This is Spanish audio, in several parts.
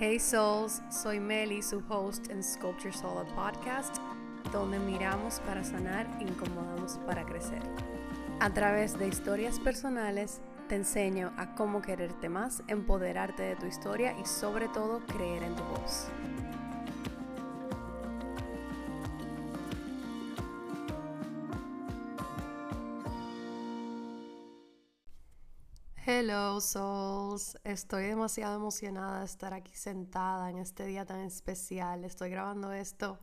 Hey Souls, soy Meli, su host en Sculpture Soul Podcast, donde miramos para sanar, incomodamos para crecer. A través de historias personales, te enseño a cómo quererte más, empoderarte de tu historia y sobre todo creer en tu voz. Hello Souls, estoy demasiado emocionada de estar aquí sentada en este día tan especial. Estoy grabando esto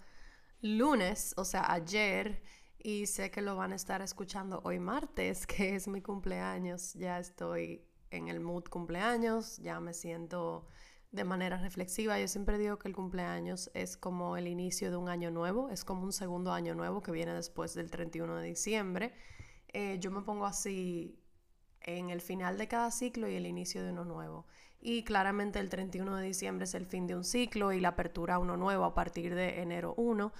lunes, o sea, ayer, y sé que lo van a estar escuchando hoy martes, que es mi cumpleaños. Ya estoy en el mood cumpleaños, ya me siento de manera reflexiva. Yo siempre digo que el cumpleaños es como el inicio de un año nuevo, es como un segundo año nuevo que viene después del 31 de diciembre. Eh, yo me pongo así en el final de cada ciclo y el inicio de uno nuevo. Y claramente el 31 de diciembre es el fin de un ciclo y la apertura a uno nuevo a partir de enero 1.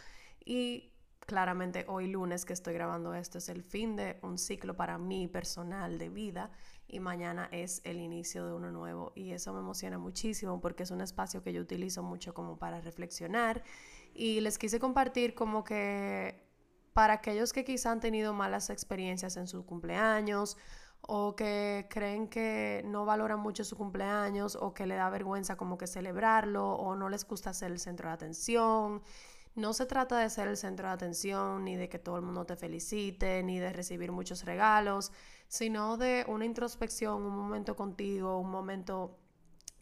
Y claramente hoy lunes que estoy grabando esto es el fin de un ciclo para mí personal de vida y mañana es el inicio de uno nuevo y eso me emociona muchísimo porque es un espacio que yo utilizo mucho como para reflexionar y les quise compartir como que para aquellos que quizá han tenido malas experiencias en sus cumpleaños o que creen que no valoran mucho su cumpleaños o que le da vergüenza como que celebrarlo o no les gusta ser el centro de atención. No se trata de ser el centro de atención, ni de que todo el mundo te felicite, ni de recibir muchos regalos, sino de una introspección, un momento contigo, un momento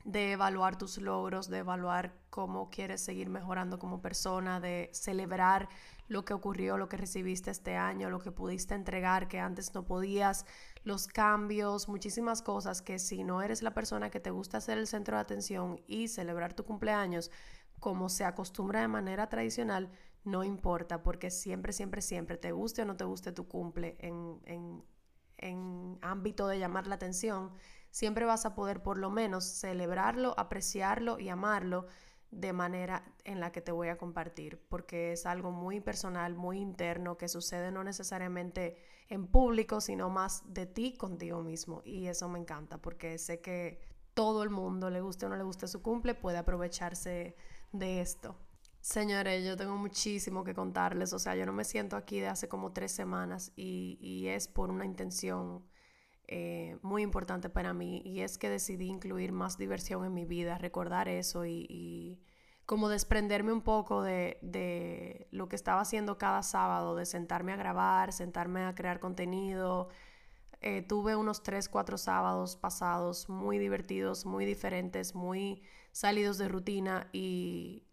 de evaluar tus logros, de evaluar cómo quieres seguir mejorando como persona, de celebrar lo que ocurrió, lo que recibiste este año, lo que pudiste entregar que antes no podías, los cambios, muchísimas cosas que si no eres la persona que te gusta ser el centro de atención y celebrar tu cumpleaños como se acostumbra de manera tradicional, no importa, porque siempre, siempre, siempre, te guste o no te guste tu cumple en, en, en ámbito de llamar la atención, siempre vas a poder por lo menos celebrarlo, apreciarlo y amarlo de manera en la que te voy a compartir, porque es algo muy personal, muy interno, que sucede no necesariamente en público, sino más de ti contigo mismo. Y eso me encanta, porque sé que todo el mundo, le guste o no le guste su cumple, puede aprovecharse de esto. Señores, yo tengo muchísimo que contarles, o sea, yo no me siento aquí de hace como tres semanas y, y es por una intención eh, muy importante para mí y es que decidí incluir más diversión en mi vida, recordar eso y, como desprenderme un poco de, de, lo que estaba haciendo cada sábado, de sentarme a grabar, sentarme a crear contenido. Eh, tuve unos 3, 4 sábados pasados muy divertidos, muy diferentes, muy salidos de rutina y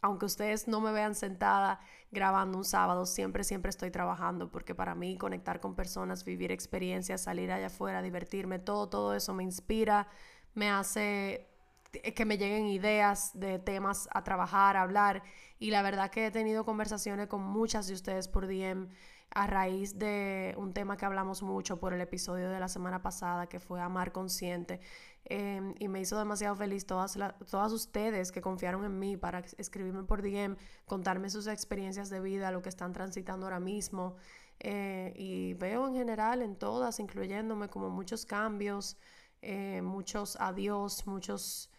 aunque ustedes no me vean sentada grabando un sábado, siempre, siempre estoy trabajando porque para mí conectar con personas, vivir experiencias, salir allá afuera, divertirme, todo, todo eso me inspira, me hace que me lleguen ideas de temas a trabajar, a hablar. Y la verdad que he tenido conversaciones con muchas de ustedes por DM a raíz de un tema que hablamos mucho por el episodio de la semana pasada, que fue Amar Consciente. Em, y me hizo demasiado feliz todas, todas ustedes que confiaron en mí para escribirme por DM, contarme sus experiencias de vida, lo que están transitando ahora mismo. Eh, y veo en general en todas, incluyéndome, como muchos cambios, eh, muchos adiós, muchos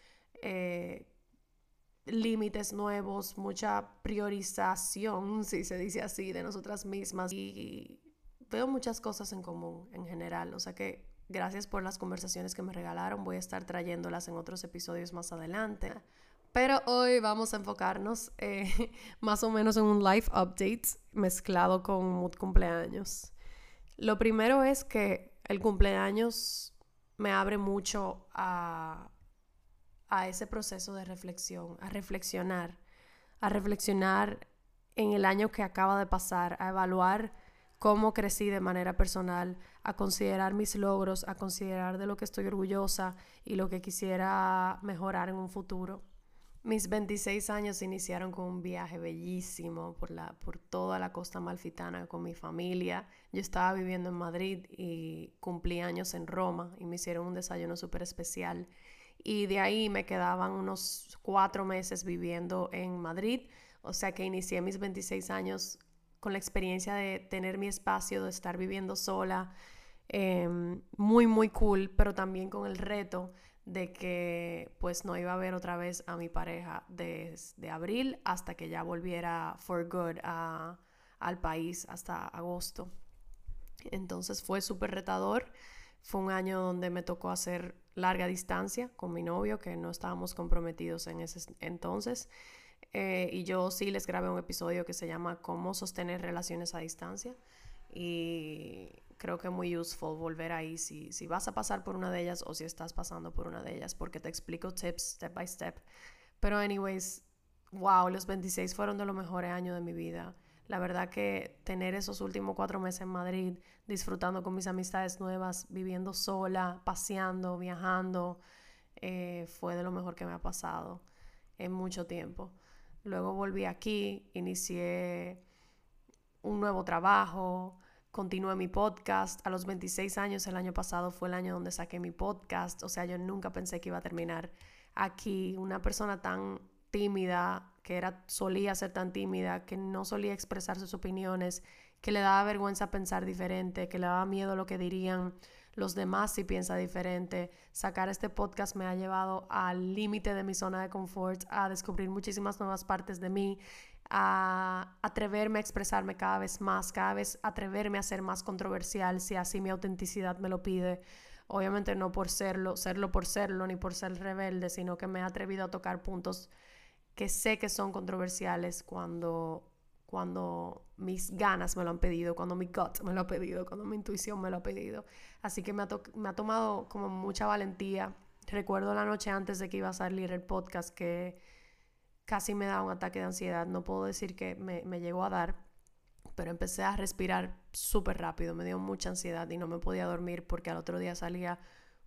eh, límites nuevos, mucha priorización, si se dice así, de nosotras mismas. Y veo muchas cosas en común en general. O sea que Gracias por las conversaciones que me regalaron. Voy a estar trayéndolas en otros episodios más adelante. Pero hoy vamos a enfocarnos eh, más o menos en un life update mezclado con mood cumpleaños. Lo primero es que el cumpleaños me abre mucho a, a ese proceso de reflexión, a reflexionar, a reflexionar en el año que acaba de pasar, a evaluar cómo crecí de manera personal, a considerar mis logros, a considerar de lo que estoy orgullosa y lo que quisiera mejorar en un futuro. Mis 26 años iniciaron con un viaje bellísimo por, la, por toda la costa malfitana con mi familia. Yo estaba viviendo en Madrid y cumplí años en Roma y me hicieron un desayuno súper especial. Y de ahí me quedaban unos cuatro meses viviendo en Madrid. O sea que inicié mis 26 años con la experiencia de tener mi espacio, de estar viviendo sola, em, muy, muy cool, pero también con el reto de que pues no iba a ver otra vez a mi pareja desde abril hasta que ya volviera for good al país hasta agosto. Entonces fue súper retador. Fue un año donde me tocó hacer larga distancia con mi novio, que no estábamos comprometidos en ese entonces. Eh, y yo sí les grabé un episodio que se llama Cómo sostener relaciones a distancia. Y creo que es muy useful volver ahí si, si vas a pasar por una de ellas o si estás pasando por una de ellas, porque te explico tips step by step. Pero anyways, wow, los 26 fueron de los mejores años de mi vida. La verdad que tener esos últimos cuatro meses en Madrid, disfrutando con mis amistades nuevas, viviendo sola, paseando, viajando, eh, fue de lo mejor que me ha pasado en mucho tiempo. Luego volví aquí, inicié un nuevo trabajo, continué mi podcast. A los 26 años, el año pasado fue el año donde saqué mi podcast. O sea, yo nunca pensé que iba a terminar aquí. Una persona tan tímida, que era, solía ser tan tímida, que no solía expresar sus opiniones, que le daba vergüenza pensar diferente, que le daba miedo lo que dirían los demás si piensa diferente. Sacar este podcast me ha llevado al límite de mi zona de confort, a descubrir muchísimas nuevas partes de mí, a atreverme a expresarme cada vez más, cada vez atreverme a ser más controversial si así mi autenticidad me lo pide. Obviamente no por serlo, serlo por serlo, ni por ser rebelde, sino que me he atrevido a tocar puntos que sé que son controversiales cuando, cuando mis ganas me lo han pedido, cuando mi gut me lo ha pedido, cuando mi intuición me lo ha pedido. Así que me ha, me ha tomado como mucha valentía. Recuerdo la noche antes de que iba a salir el podcast que casi me da un ataque de ansiedad. No puedo decir que me, me llegó a dar, pero empecé a respirar súper rápido. Me dio mucha ansiedad y no me podía dormir porque al otro día salía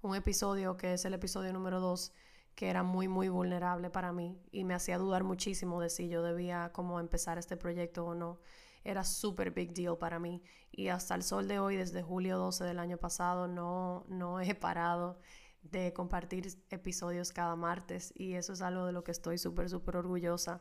un episodio que es el episodio número 2 que era muy, muy vulnerable para mí y me hacía dudar muchísimo de si yo debía como empezar este proyecto o no. Era súper big deal para mí y hasta el sol de hoy, desde julio 12 del año pasado, no, no he parado de compartir episodios cada martes y eso es algo de lo que estoy súper, súper orgullosa.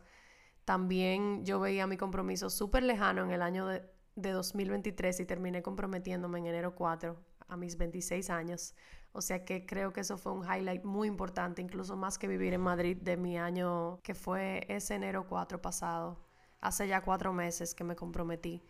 También yo veía mi compromiso súper lejano en el año de, de 2023 y terminé comprometiéndome en enero 4 a mis 26 años o sea que creo que eso fue un highlight muy importante, incluso más que vivir en Madrid de mi año que fue ese enero 4 pasado. Hace ya cuatro meses que me comprometí.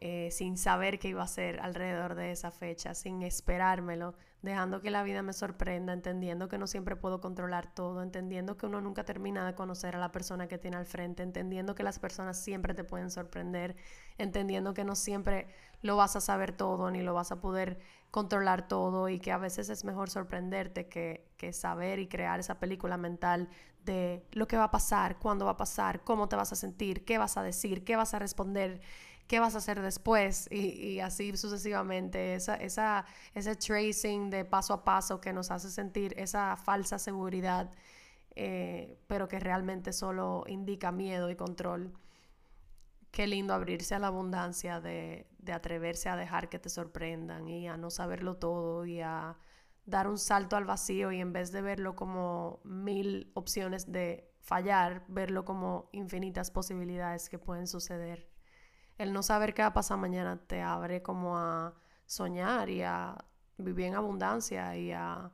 Eh, sin saber qué iba a ser alrededor de esa fecha, sin esperármelo, dejando que la vida me sorprenda, entendiendo que no siempre puedo controlar todo, entendiendo que uno nunca termina de conocer a la persona que tiene al frente, entendiendo que las personas siempre te pueden sorprender, entendiendo que no siempre lo vas a saber todo ni lo vas a poder controlar todo y que a veces es mejor sorprenderte que, que saber y crear esa película mental de lo que va a pasar, cuándo va a pasar, cómo te vas a sentir, qué vas a decir, qué vas a responder qué vas a hacer después y, así sucesivamente. Esa, esa, ese tracing de paso a paso que nos hace sentir esa falsa seguridad, eh, pero que realmente solo indica miedo y control. Qué lindo abrirse a la abundancia de, de atreverse a dejar que te sorprendan y a no saberlo todo y a dar un salto al vacío y en vez de verlo como mil opciones de fallar, verlo como infinitas posibilidades que pueden suceder. El no saber qué va a pasar mañana te abre como a soñar y a vivir en abundancia y a,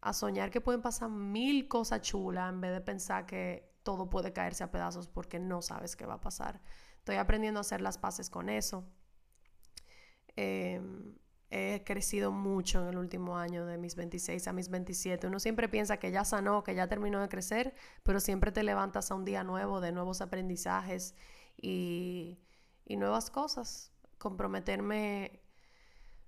a soñar que pueden pasar mil cosas chulas en vez de pensar que todo puede caerse a pedazos porque no sabes qué va a pasar. Estoy aprendiendo a hacer las paces con eso. Em, he crecido mucho en el último año, de mis 26 a mis 27. Uno siempre piensa que ya sanó, que ya terminó de crecer, pero siempre te levantas a un día nuevo de nuevos aprendizajes y y nuevas cosas. Comprometerme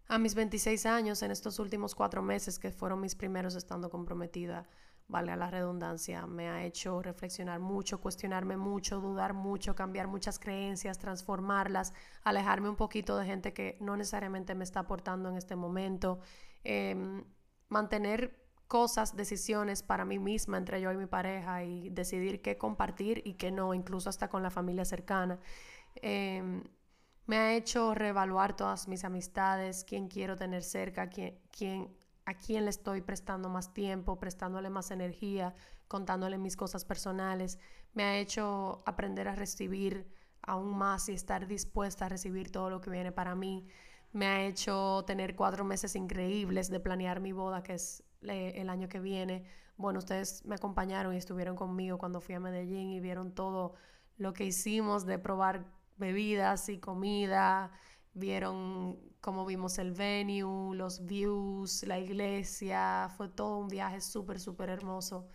a mis 26 años en estos últimos cuatro meses que fueron mis primeros estando comprometida, vale a la redundancia, me ha hecho reflexionar mucho, cuestionarme mucho, dudar mucho, cambiar muchas creencias, transformarlas, alejarme un poquito de gente que no necesariamente me está aportando en este momento, em, mantener cosas, decisiones para mí misma entre yo y mi pareja y decidir qué compartir y qué no, incluso hasta con la familia cercana. Em, me ha hecho reevaluar todas mis amistades, quién quiero tener cerca, quién, quién, a quién le estoy prestando más tiempo, prestándole más energía, contándole mis cosas personales. Me ha hecho aprender a recibir aún más y estar dispuesta a recibir todo lo que viene para mí. Me ha hecho tener cuatro meses increíbles de planear mi boda, que es el año que viene. Bueno, ustedes me acompañaron y estuvieron conmigo cuando fui a Medellín y vieron todo lo que hicimos de probar bebidas y comida, vieron cómo vimos el venue, los views, la iglesia, fue todo un viaje súper, súper hermoso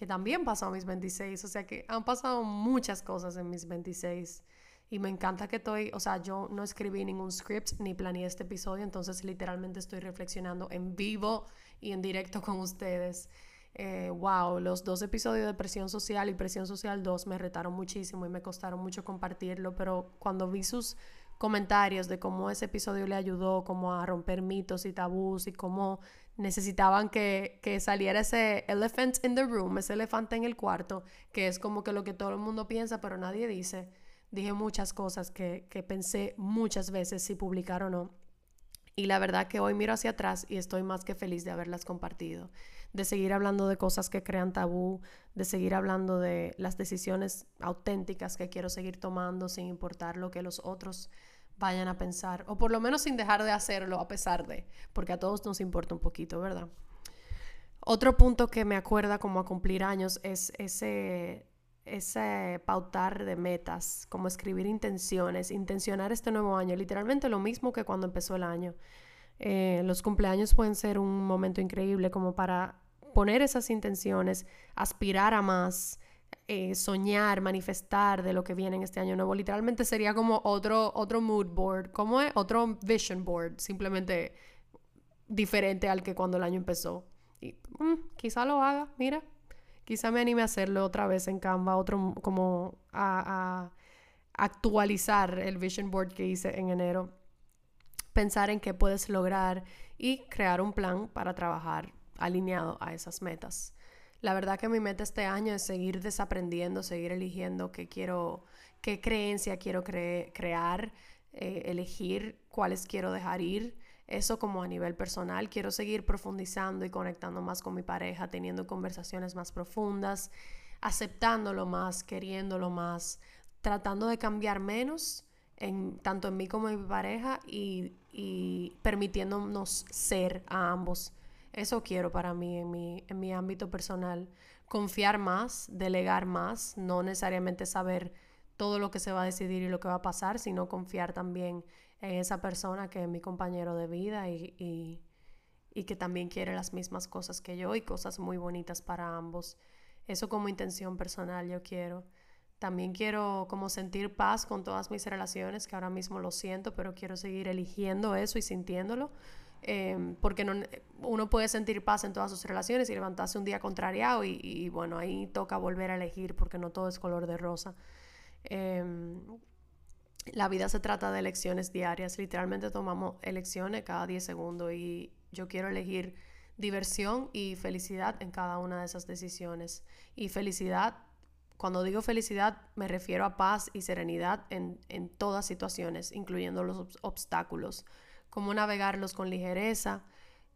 que también pasó a mis 26, o sea que han pasado muchas cosas en mis 26 y me encanta que estoy, o sea, yo no escribí ningún script ni planeé este episodio, entonces literalmente estoy reflexionando en vivo y en directo con ustedes. Eh, wow, los dos episodios de Presión Social y Presión Social 2 me retaron muchísimo y me costaron mucho compartirlo, pero cuando vi sus comentarios de cómo ese episodio le ayudó como a romper mitos y tabús y cómo necesitaban que, que, saliera ese elephant in the room, ese elefante en el cuarto, que es como que lo que todo el mundo piensa pero nadie dice. Dije muchas cosas que, que pensé muchas veces si publicar o no. Y la verdad que hoy miro hacia atrás y estoy más que feliz de haberlas compartido de seguir hablando de cosas que crean tabú, de seguir hablando de las decisiones auténticas que quiero seguir tomando sin importar lo que los otros vayan a pensar, o por lo menos sin dejar de hacerlo a pesar de, porque a todos nos importa un poquito, ¿verdad? Otro punto que me acuerda como a cumplir años es ese, ese pautar de metas, como escribir intenciones, intencionar este nuevo año, literalmente lo mismo que cuando empezó el año. Eh, los cumpleaños pueden ser un momento increíble como para poner esas intenciones, aspirar a más, eh, soñar, manifestar de lo que viene en este año nuevo. Literalmente sería como otro, otro mood board, como es otro vision board, simplemente diferente al que cuando el año empezó. Y mm, quizá lo haga, mira, quizá me anime a hacerlo otra vez en Canva, otro como a actualizar el vision board que hice en enero pensar en qué puedes lograr y crear un plan para trabajar alineado a esas metas. La verdad que mi meta este año es seguir desaprendiendo, seguir eligiendo qué quiero, qué creencia quiero crear, eh, elegir cuáles quiero dejar ir. Eso como a nivel personal, quiero seguir profundizando y conectando más con mi pareja, teniendo conversaciones más profundas, aceptándolo más, queriéndolo más, tratando de cambiar menos tanto en mí como en mi pareja y, permitiéndonos ser a ambos. Eso quiero para mí en mi, en mi ámbito personal. Confiar más, delegar más, no necesariamente saber todo lo que se va a decidir y lo que va a pasar, sino confiar también en esa persona que es mi compañero de vida y, y que también quiere las mismas cosas que yo y cosas muy bonitas para ambos. Eso como intención personal yo quiero. También quiero como sentir paz con todas mis relaciones, que ahora mismo lo siento, pero quiero seguir eligiendo eso y sintiéndolo. Em, porque no, uno puede sentir paz en todas sus relaciones y levantarse un día contrariado y, bueno, ahí toca volver a elegir porque no todo es color de rosa. Em, la vida se trata de elecciones diarias, literalmente tomamos elecciones cada 10 segundos y yo quiero elegir diversión y felicidad en cada una de esas decisiones. Y felicidad cuando digo felicidad, me refiero a paz y serenidad en, todas situaciones, incluyendo los obstáculos. Cómo navegarlos con ligereza,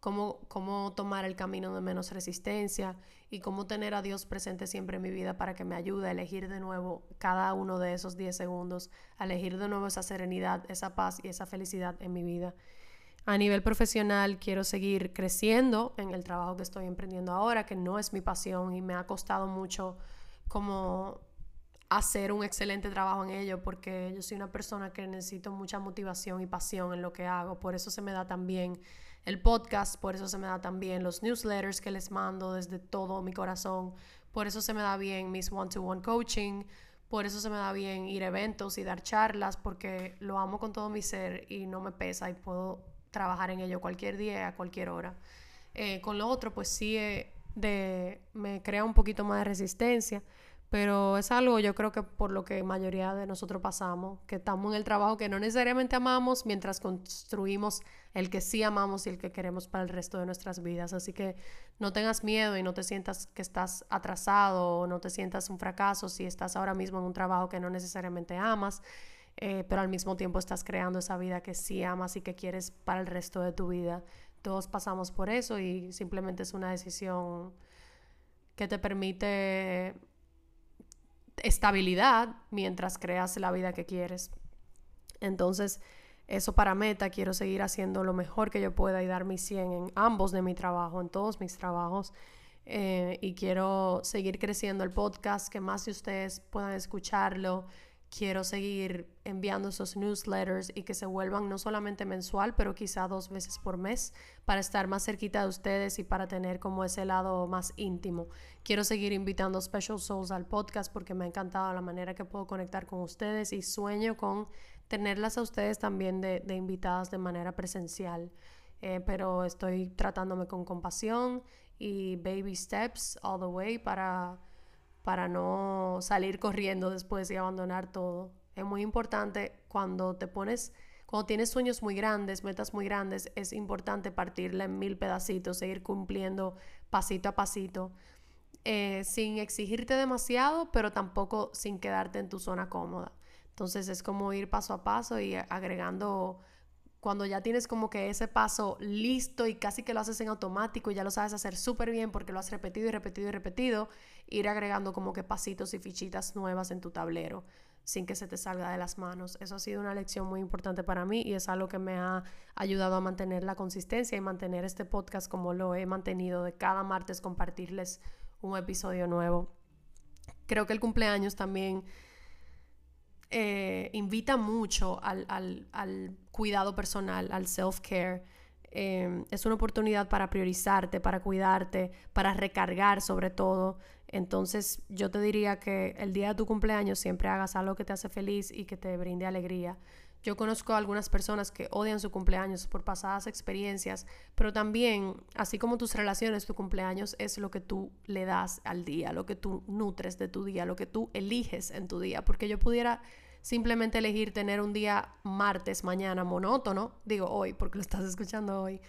cómo, cómo tomar el camino de menos resistencia y cómo tener a Dios presente siempre en mi vida para que me ayude a elegir de nuevo cada uno de esos 10 segundos, a elegir de nuevo esa serenidad, esa paz y esa felicidad en mi vida. A nivel profesional quiero seguir creciendo en el trabajo que estoy emprendiendo ahora, que no es mi pasión y me ha costado mucho como hacer un excelente trabajo en ello porque yo soy una persona que necesito mucha motivación y pasión en lo que hago. Por eso se me da también el podcast, por eso se me da también los newsletters que les mando desde todo mi corazón, por eso se me da bien mis one-to-one coaching, por eso se me da bien ir a eventos y dar charlas porque lo amo con todo mi ser y no me pesa y puedo trabajar en ello cualquier día, a cualquier hora. Eh, con lo otro, pues sí, eh, de, me crea un poquito más de resistencia, pero es algo yo creo que por lo que mayoría de nosotros pasamos, que estamos en el trabajo que no necesariamente amamos mientras construimos el que sí amamos y el que queremos para el resto de nuestras vidas. Así que no tengas miedo y no te sientas que estás atrasado o no te sientas un fracaso si estás ahora mismo en un trabajo que no necesariamente amas. Eh, pero al mismo tiempo estás creando esa vida que sí amas y que quieres para el resto de tu vida. Todos pasamos por eso y simplemente es una decisión que te permite estabilidad mientras creas la vida que quieres. Entonces, eso para meta, quiero seguir haciendo lo mejor que yo pueda y dar mi 100 en ambos de mi trabajo, en todos mis trabajos. Eh, y quiero seguir creciendo el podcast, que más de ustedes puedan escucharlo. Quiero seguir enviando esos newsletters y que se vuelvan no solamente mensual, pero quizá dos veces por mes para estar más cerquita de ustedes y para tener como ese lado más íntimo. Quiero seguir invitando Special Souls al podcast porque me ha encantado la manera que puedo conectar con ustedes y sueño con tenerlas a ustedes también de, invitadas de manera presencial. Eh, pero estoy tratándome con compasión y baby steps all the way para, para no salir corriendo después y abandonar todo. Es muy importante cuando te pones, cuando tienes sueños muy grandes, metas muy grandes, es importante partirla en mil pedacitos, seguir cumpliendo pasito a pasito, eh, sin exigirte demasiado, pero tampoco sin quedarte en tu zona cómoda. Entonces es como ir paso a paso y agregando, cuando ya tienes como que ese paso listo y casi que lo haces en automático y ya lo sabes hacer súper bien porque lo has repetido y repetido y repetido, ir agregando como que pasitos y fichitas nuevas en tu tablero sin que se te salga de las manos. Eso ha sido una lección muy importante para mí y es algo que me ha ayudado a mantener la consistencia y mantener este podcast como lo he mantenido de cada martes compartirles un episodio nuevo. Creo que el cumpleaños también eh, invita mucho al, cuidado personal, al self-care. Em, es una oportunidad para priorizarte, para cuidarte, para recargar sobre todo. Entonces yo te diría que el día de tu cumpleaños siempre hagas algo que te hace feliz y que te brinde alegría. Yo conozco a algunas personas que odian su cumpleaños por pasadas experiencias, pero también, así como tus relaciones, tu cumpleaños es lo que tú le das al día, lo que tú nutres de tu día, lo que tú eliges en tu día, porque yo pudiera simplemente elegir tener un día martes, mañana monótono, digo hoy porque lo estás escuchando hoy,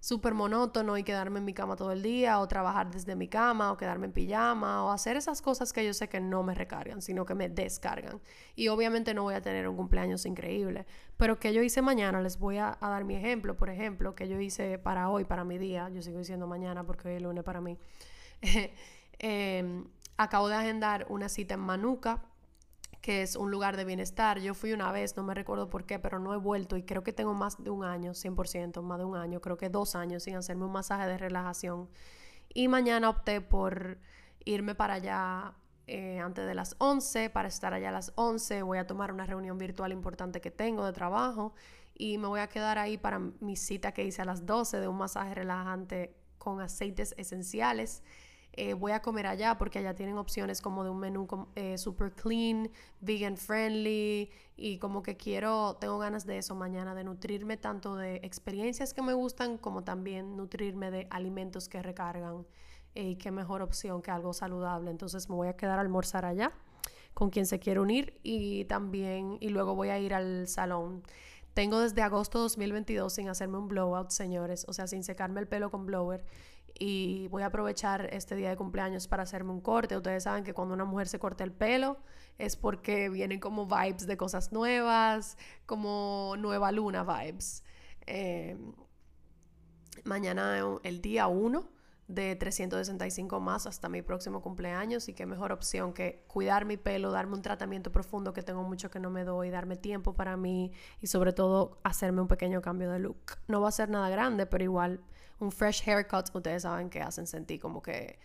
súper monótono y quedarme en mi cama todo el día o trabajar desde mi cama o quedarme en pijama o hacer esas cosas que yo sé que no me recargan, sino que me descargan. Y obviamente no voy a tener un cumpleaños increíble, pero que yo hice mañana, les voy a, dar mi ejemplo, por ejemplo, que yo hice para hoy, para mi día, yo sigo diciendo mañana porque hoy es lunes para mí. Em, acabo de agendar una cita en Manuka que es un lugar de bienestar. Yo fui una vez, no me recuerdo por qué, pero no he vuelto y creo que tengo más de un año, 100%, más de un año, creo que dos años sin hacerme un masaje de relajación. Y mañana opté por irme para allá eh, antes de las 11, para estar allá a las 11. Voy a tomar una reunión virtual importante que tengo de trabajo y me voy a quedar ahí para mi cita que hice a las 12 de un masaje relajante con aceites esenciales. Eh, voy a comer allá porque allá tienen opciones como de un menú eh, super clean, vegan friendly y como que quiero, tengo ganas de eso mañana, de nutrirme tanto de experiencias que me gustan como también nutrirme de alimentos que recargan eh, y qué mejor opción que algo saludable. Entonces me voy a quedar a almorzar allá con quien se quiere unir y también, y luego voy a ir al salón. Tengo desde agosto 2022 sin hacerme un blowout, señores, o sea, sin secarme el pelo con blower y voy a aprovechar este día de cumpleaños para hacerme un corte. Ustedes saben que cuando una mujer se corta el pelo es porque vienen como vibes de cosas nuevas, como nueva luna vibes. Eh, mañana el día 1 de 365 más hasta mi próximo cumpleaños y qué mejor opción que cuidar mi pelo, darme un tratamiento profundo que tengo mucho que no me doy, darme tiempo para mí y sobre todo hacerme un pequeño cambio de look. No va a ser nada grande, pero igual un fresh haircut, ustedes saben que hacen sentir como que,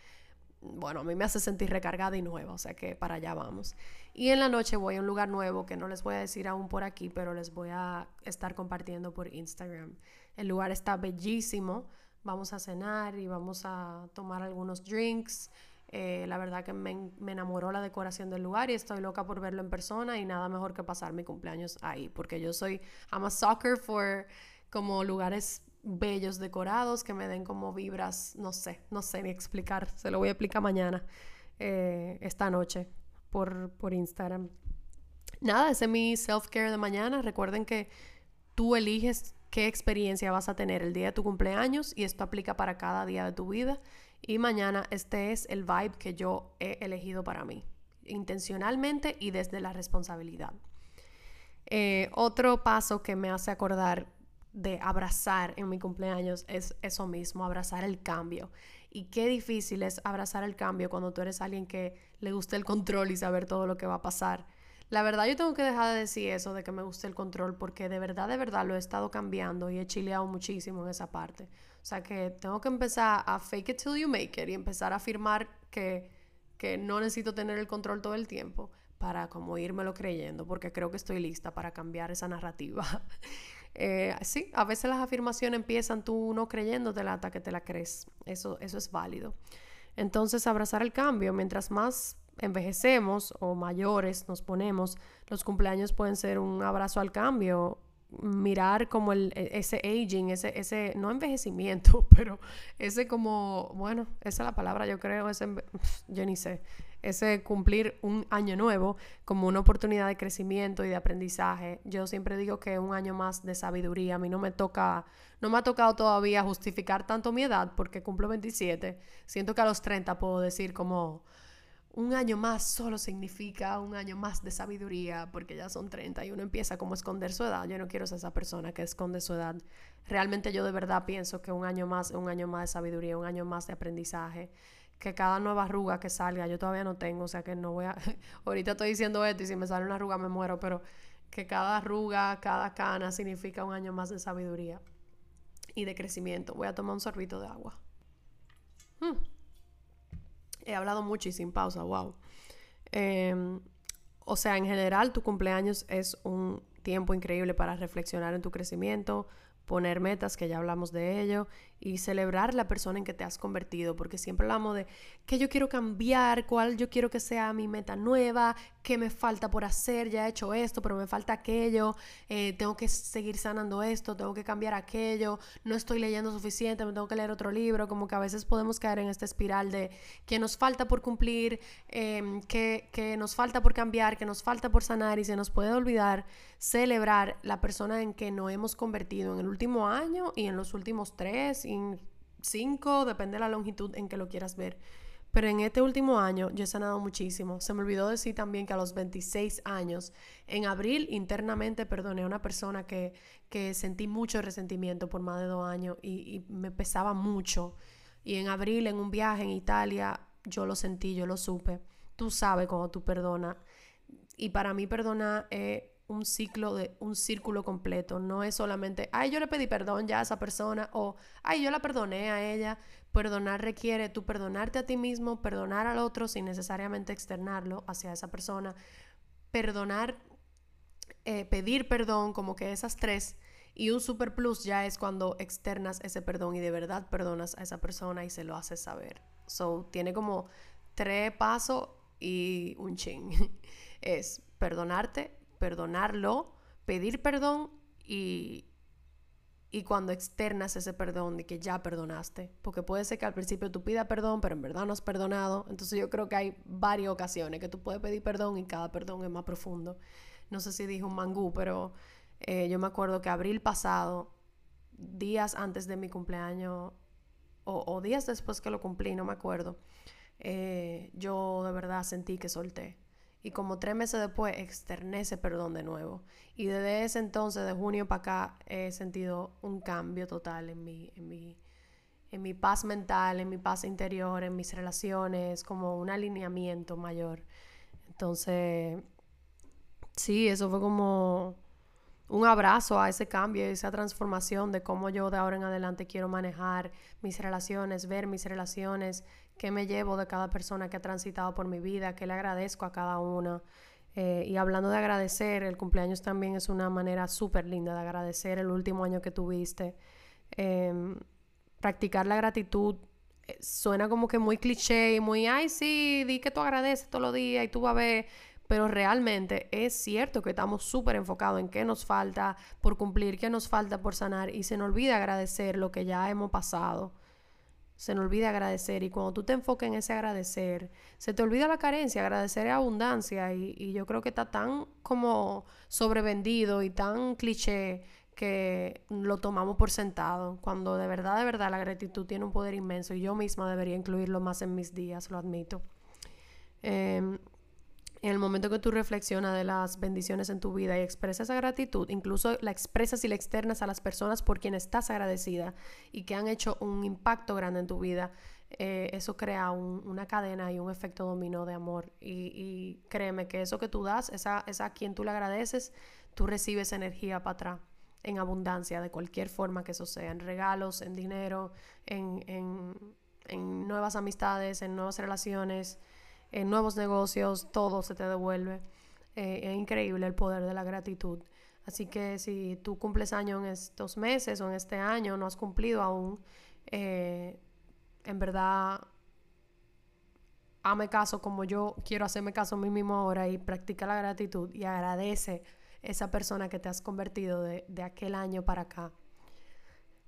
bueno, a mí me hace sentir recargada y nueva, o sea que para allá vamos. Y en la noche voy a un lugar nuevo que no les voy a decir aún por aquí, pero les voy a estar compartiendo por Instagram. El lugar está bellísimo, vamos a cenar y vamos a tomar algunos drinks. Eh, la verdad que me, me, enamoró la decoración del lugar y estoy loca por verlo en persona y nada mejor que pasar mi cumpleaños ahí, porque yo soy, I'm a sucker for como lugares bellos decorados que me den como vibras, no sé, no sé ni explicar, se lo voy a explicar mañana, eh, esta noche, por, por Instagram. Nada, ese es mi self-care de mañana. Recuerden que tú eliges qué experiencia vas a tener el día de tu cumpleaños y esto aplica para cada día de tu vida. Y mañana este es el vibe que yo he elegido para mí, intencionalmente y desde la responsabilidad. Eh, otro paso que me hace acordar de abrazar en mi cumpleaños es eso mismo, abrazar el cambio. Y qué difícil es abrazar el cambio cuando tú eres alguien que le gusta el control y saber todo lo que va a pasar. La verdad yo tengo que dejar de decir eso de que me gusta el control porque de verdad, de verdad lo he estado cambiando y he chileado muchísimo en esa parte. O sea que tengo que empezar a fake it till you make it y empezar a afirmar que, que no necesito tener el control todo el tiempo para como lo creyendo porque creo que estoy lista para cambiar esa narrativa. eh, sí, a veces las afirmaciones empiezan tú no creyéndotela hasta que te la crees. Eso, eso es válido. Entonces abrazar el cambio, mientras más envejecemos o mayores nos ponemos, los cumpleaños pueden ser un abrazo al cambio, mirar como el, e, ese aging, ese, ese, no envejecimiento, pero ese como, bueno, esa es la palabra yo creo, ese, yo ni sé, ese cumplir un año nuevo como una oportunidad de crecimiento y de aprendizaje. Yo siempre digo que un año más de sabiduría, a mí no me toca, no me ha tocado todavía justificar tanto mi edad porque cumplo 27, siento que a los 30 puedo decir como un año más solo significa un año más de sabiduría porque ya son 30 y uno empieza como a esconder su edad. Yo no quiero ser esa persona que esconde su edad. Realmente yo de verdad pienso que un año más, un año más de sabiduría, un año más de aprendizaje, que cada nueva arruga que salga, yo todavía no tengo, o sea que no voy a, ahorita estoy diciendo esto y si me sale una arruga me muero, pero que cada arruga, cada cana significa un año más de sabiduría y de crecimiento. Voy a tomar un sorbito de agua. Hmm. He hablado mucho y sin pausa, wow. Em, o sea, en general, tu cumpleaños es un tiempo increíble para reflexionar en tu crecimiento, poner metas, que ya hablamos de ello, y celebrar la persona en que te has convertido, porque siempre hablamos de qué yo quiero cambiar, cuál yo quiero que sea mi meta nueva, qué me falta por hacer, ya he hecho esto, pero me falta aquello, eh, tengo que seguir sanando esto, tengo que cambiar aquello, no estoy leyendo suficiente, me tengo que leer otro libro, como que a veces podemos caer en esta espiral de qué nos falta por cumplir, eh, qué nos falta por cambiar, qué nos falta por sanar, y se nos puede olvidar celebrar la persona en que nos hemos convertido en el último año y en los últimos tres en cinco, depende de la longitud en que lo quieras ver. Pero en este último año yo he sanado muchísimo. Se me olvidó decir también que a los 26 años, en abril, internamente perdoné a una persona que, que sentí mucho resentimiento por más de dos años y, me pesaba mucho. Y en abril, en un viaje en Italia, yo lo sentí, yo lo supe. Tú sabes cuando tú perdonas. Y para mí perdonar es un ciclo de un círculo completo. No es solamente, ay, yo le pedí perdón ya a esa persona o, ay, yo la perdoné a ella. Perdonar requiere tú perdonarte a ti mismo, perdonar al otro sin necesariamente externarlo hacia esa persona. Perdonar, eh, pedir perdón, como que esas tres. Y un super plus ya es cuando externas ese perdón y de verdad perdonas a esa persona y se lo haces saber. So, tiene como tres pasos y un ching. es perdonarte, perdonarlo, pedir perdón y, y cuando externas ese perdón de que ya perdonaste. Porque puede ser que al principio tú pidas perdón, pero en verdad no has perdonado. Entonces yo creo que hay varias ocasiones que tú puedes pedir perdón y cada perdón es más profundo. No sé si dije un mangú, pero eh, yo me acuerdo que abril pasado, días antes de mi cumpleaños, o, días después que lo cumplí, no me acuerdo, eh, yo de verdad sentí que solté y como tres meses después externé ese perdón de nuevo. Y desde ese entonces, de junio para acá, he sentido un cambio total en mi, en mi, en mi paz mental, en mi paz interior, en mis relaciones, como un alineamiento mayor. Entonces, sí, eso fue como un abrazo a ese cambio, a esa transformación de cómo yo de ahora en adelante quiero manejar mis relaciones, ver mis relaciones, qué me llevo de cada persona que ha transitado por mi vida, qué le agradezco a cada una. Eh, y hablando de agradecer, el cumpleaños también es una manera súper linda de agradecer el último año que tuviste. Em, practicar la gratitud eh, suena como que muy cliché y muy, ay, sí, di que tú agradeces todos los días y tú vas a ver. Pero realmente es cierto que estamos súper enfocados en qué nos falta por cumplir, qué nos falta por sanar y se nos olvida agradecer lo que ya hemos pasado se nos olvida agradecer y cuando tú te enfocas en ese agradecer, se te olvida la carencia, agradecer es abundancia y, y yo creo que está tan como sobrevendido y tan cliché que lo tomamos por sentado, cuando de verdad, de verdad la gratitud tiene un poder inmenso y yo misma debería incluirlo más en mis días, lo admito. Eh, en el momento que tú reflexionas de las bendiciones en tu vida y expresas esa gratitud, incluso la expresas y la externas a las personas por quienes estás agradecida y que han hecho un impacto grande en tu vida, eh, eso crea una cadena y un efecto dominó de amor. Y, créeme que eso que tú das, esa, esa a quien tú le agradeces, tú recibes energía para atrás en abundancia, de cualquier forma que eso sea, en regalos, en dinero, en, en nuevas amistades, en nuevas relaciones, en nuevos negocios, todo se te devuelve. Eh, es increíble el poder de la gratitud. Así que si tú cumples año en estos meses o en este año, no has cumplido aún, eh, en verdad, hame caso como yo quiero hacerme caso a mí mismo ahora y practica la gratitud y agradece esa persona que te has convertido de, aquel año para acá.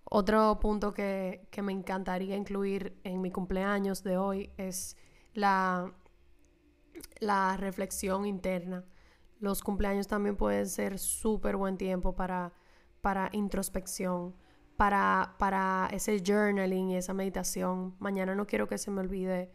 Otro punto que, que me encantaría incluir en mi cumpleaños de hoy es la la reflexión interna. Los cumpleaños también pueden ser súper buen tiempo para, para introspección, para, para ese journaling y esa meditación. Mañana no quiero que se me olvide.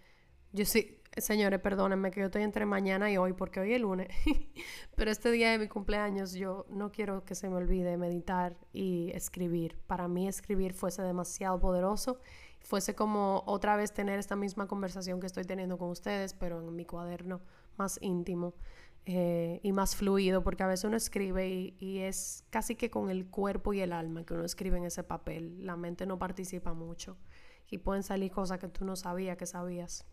Yo sí, señores, perdónenme que yo estoy entre mañana y hoy porque hoy es lunes. Pero este día de mi cumpleaños yo no quiero que se me olvide meditar y escribir. Para mí escribir fuese demasiado poderoso fuese como otra vez tener esta misma conversación que estoy teniendo con ustedes, pero en mi cuaderno más íntimo eh, y más fluido, porque a veces uno escribe y, es casi que con el cuerpo y el alma que uno escribe en ese papel. La mente no participa mucho y pueden salir cosas que tú no sabías que sabías.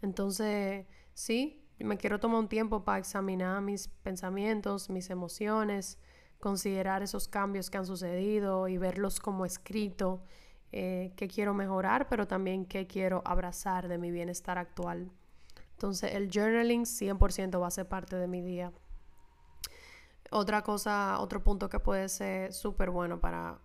Entonces, sí, me quiero tomar un tiempo para examinar mis pensamientos, mis emociones, considerar esos cambios que han sucedido y verlos como escrito eh, qué quiero mejorar, pero también qué quiero abrazar de mi bienestar actual. Entonces el journaling 100% va a ser parte de mi día. Otra cosa, otro punto que puede ser súper bueno para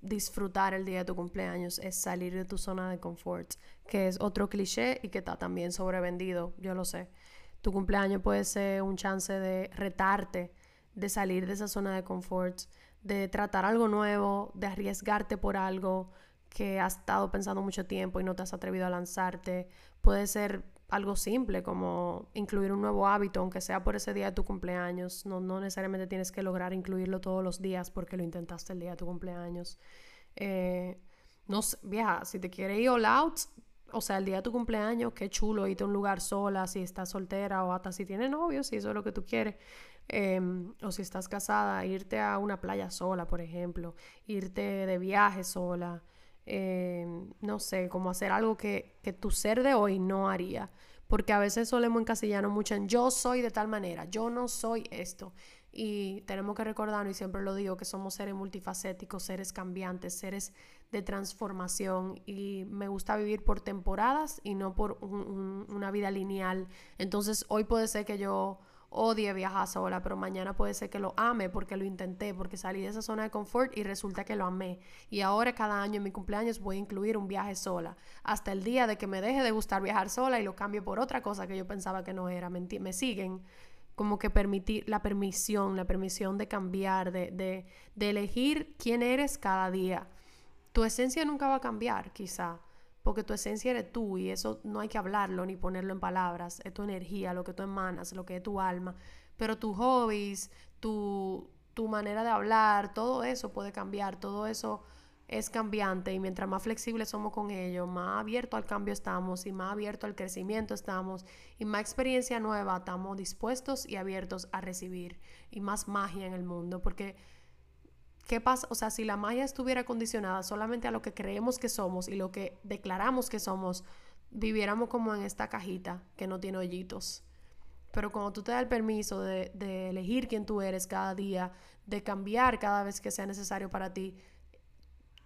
disfrutar el día de tu cumpleaños es salir de tu zona de confort, que es otro cliché y que está también sobrevendido, yo lo sé. Tu cumpleaños puede ser un chance de retarte, de salir de esa zona de confort, de tratar algo nuevo, de arriesgarte por algo que has estado pensando mucho tiempo y no te has atrevido a lanzarte. Puede ser algo simple como incluir un nuevo hábito, aunque sea por ese día de tu cumpleaños. No, no necesariamente tienes que lograr incluirlo todos los días porque lo intentaste el día de tu cumpleaños. Eh, no sé, si te quieres ir all out, o sea, el día de tu cumpleaños, qué chulo irte a un lugar sola, si estás soltera o hasta si tienes novio, si eso es lo que tú quieres. Em, o si estás casada, irte a una playa sola, por ejemplo, irte de viaje sola, em, no sé, como hacer algo que, que, tu ser de hoy no haría. Porque a veces solemos encasillarnos mucho en yo soy de tal manera, yo no soy esto. Y tenemos que recordar, y siempre lo digo, que somos seres multifacéticos, seres cambiantes, seres de transformación. Y me gusta vivir por temporadas y no por una vida lineal. Entonces hoy puede ser que yo odie viajar sola, pero mañana puede ser que lo ame porque lo intenté, porque salí de esa zona de confort y resulta que lo amé. Y ahora cada año en mi cumpleaños voy a incluir un viaje sola, hasta el día de que me deje de gustar viajar sola y lo cambie por otra cosa que yo pensaba que no era. Me, me siguen como que permitir la permisión, la permisión de cambiar, de, de, de elegir quién eres cada día. Tu esencia nunca va a cambiar, quizá porque tu esencia eres tú y eso no hay que hablarlo ni ponerlo en palabras, es tu energía, lo que tú emanas, lo que es tu alma, pero tus hobbies, tu, tu manera de hablar, todo eso puede cambiar, todo eso es cambiante y mientras más flexibles somos con ello, más abierto al cambio estamos y más abierto al crecimiento estamos y más experiencia nueva estamos dispuestos y abiertos a recibir y más magia en el mundo, porque ¿Qué pasa? O sea, si la magia estuviera condicionada solamente a lo que creemos que somos y lo que declaramos que somos, viviéramos como en esta cajita que no tiene hoyitos. Pero cuando tú te das el permiso de, de elegir quién tú eres cada día, de cambiar cada vez que sea necesario para ti,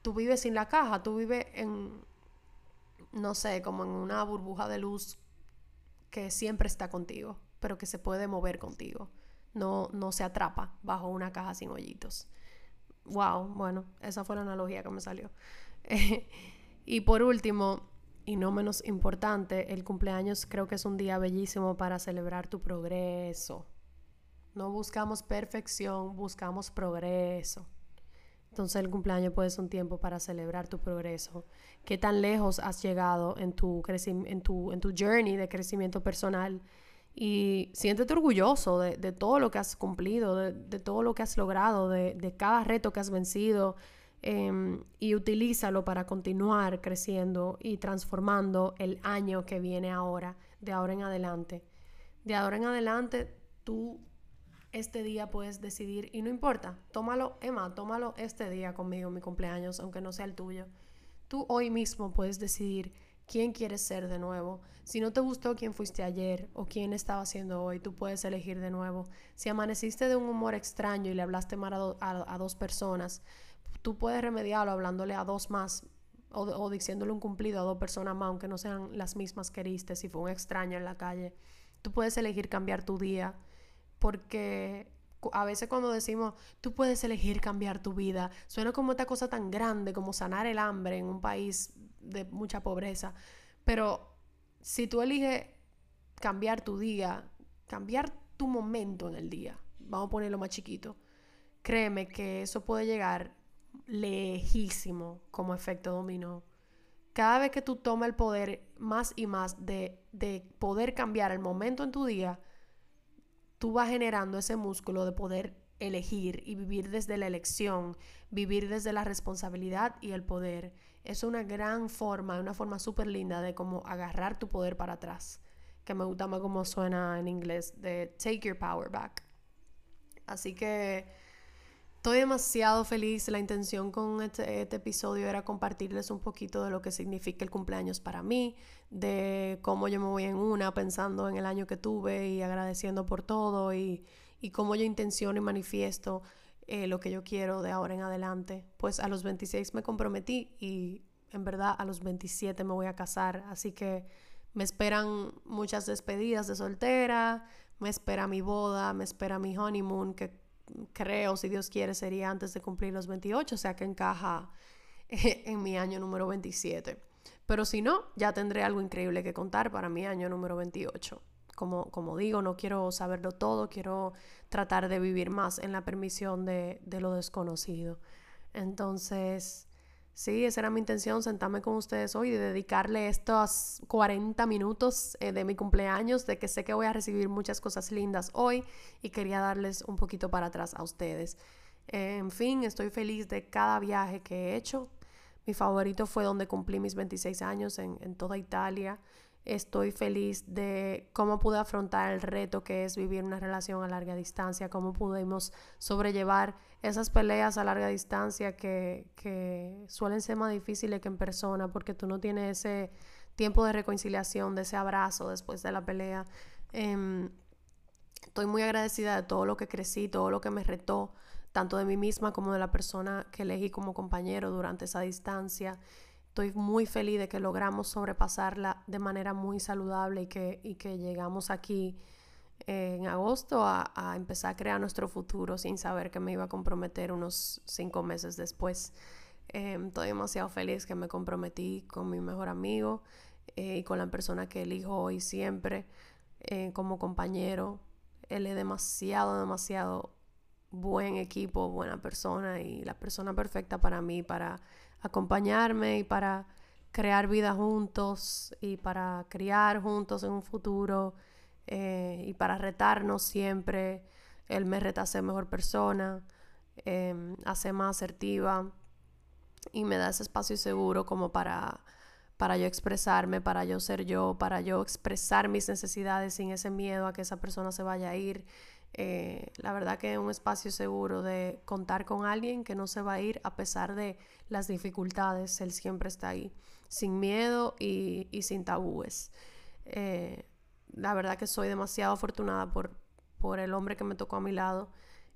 tú vives sin la caja, tú vives en, no sé, como en una burbuja de luz que siempre está contigo, pero que se puede mover contigo. No, no se atrapa bajo una caja sin hoyitos. Wow, bueno, esa fue la analogía que me salió. y por último, y no menos importante, el cumpleaños creo que es un día bellísimo para celebrar tu progreso. No buscamos perfección, buscamos progreso. Entonces el cumpleaños puede ser un tiempo para celebrar tu progreso. ¿Qué tan lejos has llegado en tu, en tu, en tu journey de crecimiento personal? Y siéntete orgulloso de, de todo lo que has cumplido, de, de, todo lo que has logrado, de, de cada reto que has vencido. em, y utilízalo para continuar creciendo y transformando el año que viene ahora, de ahora en adelante. De ahora en adelante, tú este día puedes decidir y no importa, tómalo, Emma, tómalo este día conmigo, mi cumpleaños, aunque no sea el tuyo. Tú hoy mismo puedes decidir quién quieres ser de nuevo. Si no te gustó quién fuiste ayer o quién estaba haciendo hoy, tú puedes elegir de nuevo. Si amaneciste de un humor extraño y le hablaste mal a, dos personas, tú puedes remediarlo hablándole a dos más o, o, diciéndole un cumplido a dos personas más, aunque no sean las mismas que heriste, si fue un extraño en la calle. Tú puedes elegir cambiar tu día porque a veces cuando decimos, tú puedes elegir cambiar tu vida, suena como esta cosa tan grande como sanar el hambre en un país de mucha pobreza. Pero si tú eliges cambiar tu día, cambiar tu momento en el día, vamos a ponerlo más chiquito, créeme que eso puede llegar lejísimo como efecto dominó. Cada vez que tú tomas el poder más y más de, de poder cambiar el momento en tu día, tú vas generando ese músculo de poder elegir y vivir desde la elección, vivir desde la responsabilidad y el poder. Es una gran forma, una forma súper linda de como agarrar tu poder para atrás, que me gusta más como suena en inglés, de take your power back. Así que estoy demasiado feliz. La intención con este, este, episodio era compartirles un poquito de lo que significa el cumpleaños para mí, de cómo yo me voy en una pensando en el año que tuve y agradeciendo por todo y, y cómo yo intenciono y manifiesto eh, lo que yo quiero de ahora en adelante. Pues a los 26 me comprometí y en verdad a los 27 me voy a casar, así que me esperan muchas despedidas de soltera, me espera mi boda, me espera mi honeymoon, que creo, si Dios quiere, sería antes de cumplir los 28, o sea que encaja en mi año número 27. Pero si no, ya tendré algo increíble que contar para mi año número 28. Como, como digo, no quiero saberlo todo, quiero tratar de vivir más en la permisión de, de lo desconocido. Entonces, sí, esa era mi intención, sentarme con ustedes hoy y dedicarle estos 40 minutos eh, de mi cumpleaños, de que sé que voy a recibir muchas cosas lindas hoy y quería darles un poquito para atrás a ustedes. en fin, estoy feliz de cada viaje que he hecho, mi favorito fue donde cumplí mis 26 años en, toda Italia. Estoy feliz de cómo pude afrontar el reto que es vivir una relación a larga distancia, cómo pudimos sobrellevar esas peleas a larga distancia que, suelen ser más difíciles que en persona porque tú no tienes ese tiempo de reconciliación, de ese abrazo después de la pelea. Em, estoy muy agradecida de todo lo que crecí, todo lo que me retó tanto de mí misma como de la persona que elegí como compañero durante esa distancia. Estoy muy feliz de que logramos sobrepasarla de manera muy saludable y que, y que llegamos aquí eh, en agosto a, empezar a crear nuestro futuro sin saber que me iba a comprometer unos cinco meses después. Em, estoy demasiado feliz que me comprometí con mi mejor amigo eh, y con la persona que elijo hoy siempre eh, como compañero. Él es demasiado, demasiado buen equipo, buena persona y la persona perfecta para mí, para acompañarme y para crear vida juntos y para criar juntos en un futuro eh, y para retarnos siempre. Él me reta a ser mejor persona, ser más asertiva y me da ese espacio seguro como para, para yo expresarme, para yo ser yo, para yo expresar mis necesidades sin ese miedo a que esa persona se vaya a ir eh, la verdad que es un espacio seguro de contar con alguien que no se va a ir a pesar de las dificultades, él siempre está ahí, sin miedo y, sin tabúes. Eh, la verdad que soy demasiado afortunada por, por el hombre que me tocó a mi lado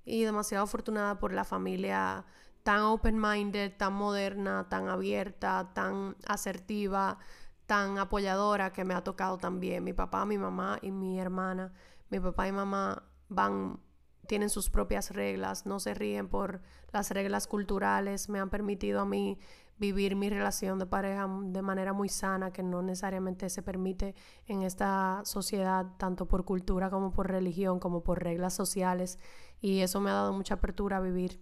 y demasiado afortunada por la familia tan open-minded, tan moderna, tan abierta, tan asertiva, tan apoyadora que me ha tocado también. Mi papá, mi mamá y mi hermana. Mi papá y mamá van, tienen sus propias reglas, no se ríen por las reglas culturales, me han permitido a mí vivir mi relación de pareja de manera muy sana, que no necesariamente se permite en esta sociedad, tanto por cultura como por religión, como por reglas sociales. Y eso me ha dado mucha apertura a vivir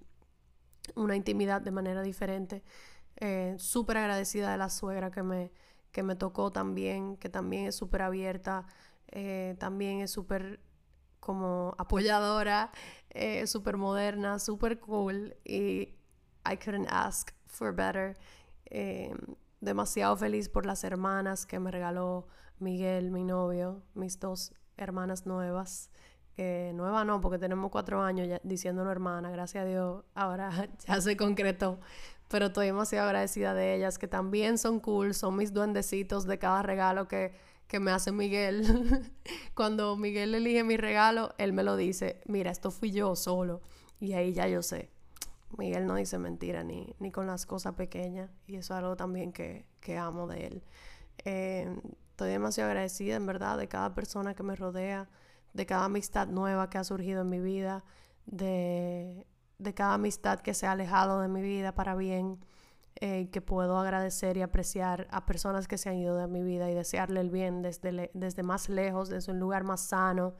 una intimidad de manera diferente. Eh, súper agradecida de la suegra que me, que me tocó también, que también es súper abierta, eh, también es súper como apoyadora, eh, súper moderna, súper cool y I couldn't ask for better. Eh, demasiado feliz por las hermanas que me regaló Miguel, mi novio, mis dos hermanas nuevas. nueva no, porque tenemos cuatro años ya diciéndonos hermana, gracias a Dios, ahora ya se concretó. Pero estoy demasiado agradecida de ellas, que también son cool, son mis duendecitos de cada regalo que, que me hace Miguel. Cuando Miguel elige mi regalo, él me lo dice, mira, esto fui yo solo. Y ahí ya yo sé. Miguel no dice mentira ni, ni con las cosas pequeñas. Y eso es algo también que, que amo de él. Eh, estoy demasiado agradecida, en verdad, de cada persona que me rodea, de cada amistad nueva que ha surgido en mi vida, de, de cada amistad que se ha alejado de mi vida para bien eh, que puedo agradecer y apreciar a personas que se han ido de mi vida y desearle el bien desde, desde más lejos, desde un lugar más sano,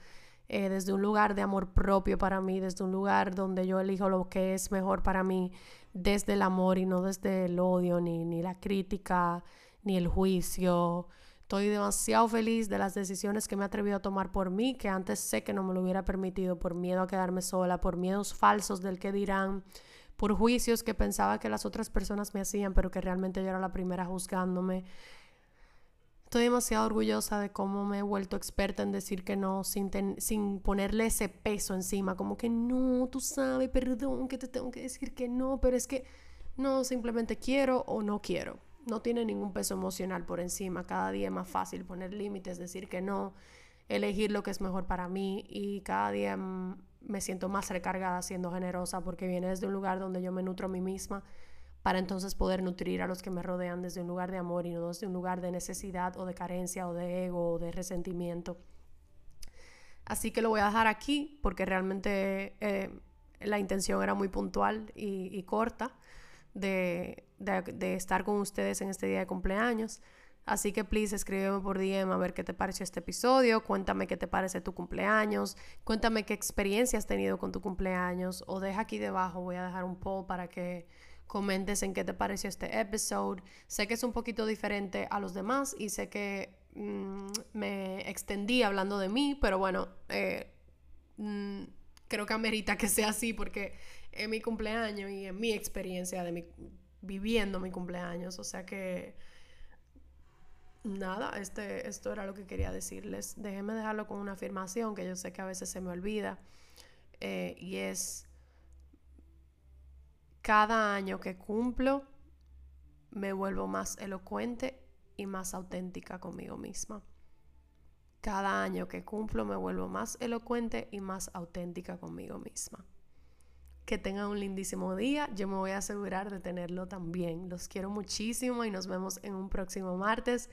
eh, desde un lugar de amor propio para mí, desde un lugar donde yo elijo lo que es mejor para mí, desde el amor y no desde el odio, ni, ni la crítica, ni el juicio. Estoy demasiado feliz de las decisiones que me he atrevido a tomar por mí, que antes sé que no me lo hubiera permitido por miedo a quedarme sola, por miedos falsos del que dirán, por juicios que pensaba que las otras personas me hacían, pero que realmente yo era la primera juzgándome. Estoy demasiado orgullosa de cómo me he vuelto experta en decir que no sin, sin ponerle ese peso encima, como que no, tú sabes, perdón, que te tengo que decir que no, pero es que no, simplemente quiero o no quiero. No tiene ningún peso emocional por encima. Cada día es más fácil poner límites, decir que no, elegir lo que es mejor para mí y cada día me siento más recargada siendo generosa porque viene desde un lugar donde yo me nutro a mí misma para entonces poder nutrir a los que me rodean desde un lugar de amor y no desde un lugar de necesidad o de carencia o de ego o de resentimiento. Así que lo voy a dejar aquí porque realmente eh, la intención era muy puntual y, corta de, de estar con ustedes en este día de cumpleaños. Así que please escríbeme por DM a ver qué te pareció este episodio, cuéntame qué te parece tu cumpleaños, cuéntame qué experiencia has tenido con tu cumpleaños o deja aquí debajo, voy a dejar un poll para que comentes en qué te pareció este episodio. Sé que es un poquito diferente a los demás y sé que mm, me extendí hablando de mí, pero bueno, eh, mm, creo que amerita que sea así porque es mi cumpleaños y en mi experiencia de mi, viviendo mi cumpleaños, o sea que nada, este, esto era lo que quería decirles. Déjenme dejarlo con una afirmación que yo sé que a veces se me olvida. Eh, y es, cada año que cumplo, me vuelvo más elocuente y más auténtica conmigo misma. Cada año que cumplo me vuelvo más elocuente y más auténtica conmigo misma. Que tengan un lindísimo día. Yo me voy a asegurar de tenerlo también. Los quiero muchísimo y nos vemos en un próximo martes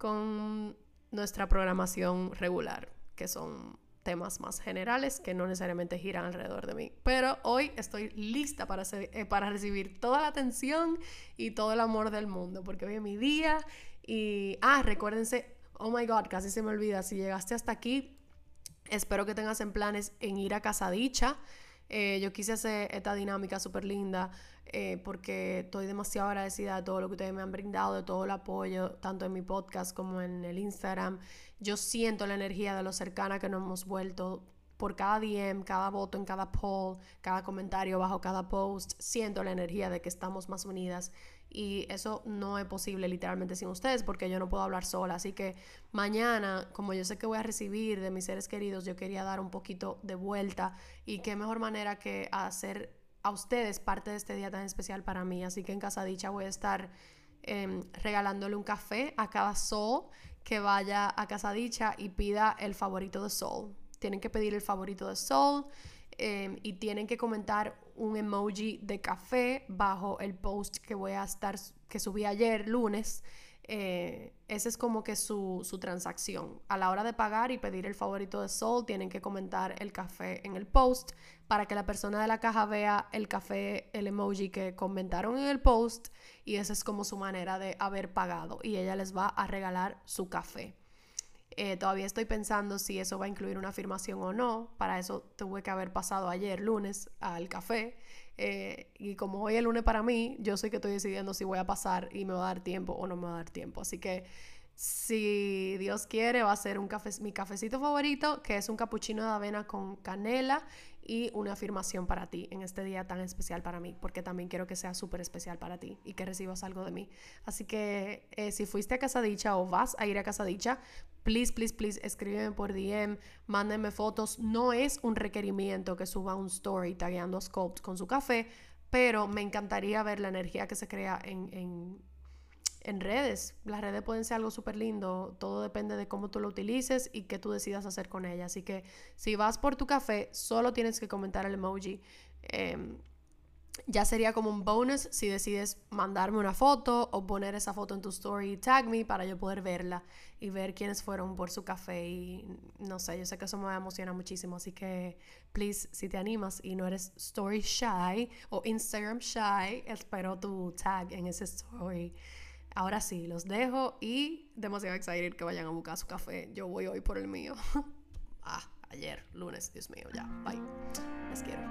con nuestra programación regular, que son temas más generales que no necesariamente giran alrededor de mí. Pero hoy estoy lista para, eh, para recibir toda la atención y todo el amor del mundo, porque hoy es mi día y, ah, recuérdense, oh my god, casi se me olvida, si llegaste hasta aquí, espero que tengas en planes en ir a Casadicha. Eh, yo quise hacer esta dinámica súper linda eh, porque estoy demasiado agradecida de todo lo que ustedes me han brindado, de todo el apoyo, tanto en mi podcast como en el Instagram. Yo siento la energía de lo cercana que nos hemos vuelto por cada DM, cada voto en cada poll, cada comentario bajo cada post. Siento la energía de que estamos más unidas y eso no es posible literalmente sin ustedes porque yo no puedo hablar sola. Así que mañana, como yo sé que voy a recibir de mis seres queridos, yo quería dar un poquito de vuelta y qué mejor manera que hacer a ustedes parte de este día tan especial para mí. Así que en Casa Dicha voy a estar em, regalándole un café a cada Soul que vaya a Casa Dicha y pida el favorito de Soul. Tienen que pedir el favorito de Soul em, y tienen que comentar un emoji de café bajo el post que voy a estar, que subí ayer, lunes. Eh, esa es como que su, su, transacción. A la hora de pagar y pedir el favorito de Soul, tienen que comentar el café en el post para que la persona de la caja vea el café, el emoji que comentaron en el post y esa es como su manera de haber pagado y ella les va a regalar su café. Eh, todavía estoy pensando si eso va a incluir una afirmación o no. Para eso tuve que haber pasado ayer, lunes, al café. Eh, y como hoy es lunes para mí, yo sé que estoy decidiendo si voy a pasar y me va a dar tiempo o no me va a dar tiempo. Así que si Dios quiere, va a ser un mi cafecito favorito, que es un capuchino de avena con canela y una afirmación para ti en este día tan especial para mí, porque también quiero que sea súper especial para ti y que recibas algo de mí. Así que eh, si fuiste a Casa Dicha o vas a ir a Casa Dicha, please, please, please, escríbeme por DM, mándenme fotos. No es un requerimiento que suba un story tagueando Sculpt con su café, pero me encantaría ver la energía que se crea en en redes. Las redes pueden ser algo súper lindo, todo depende de cómo tú lo utilices y qué tú decidas hacer con ella. Así que si vas por tu café, solo tienes que comentar el emoji. Em, ya sería como un bonus si decides mandarme una foto o poner esa foto en tu story y tag me para yo poder verla y ver quiénes fueron por su café y no sé, yo sé que eso me emociona muchísimo, así que please, si te animas y no eres story shy o Instagram shy, espero tu tag en ese story. Ahora sí, los dejo y demasiado excited que vayan a buscar su café. Yo voy hoy por el mío. ah, ayer, lunes, Dios mío, ya. Bye. Les quiero.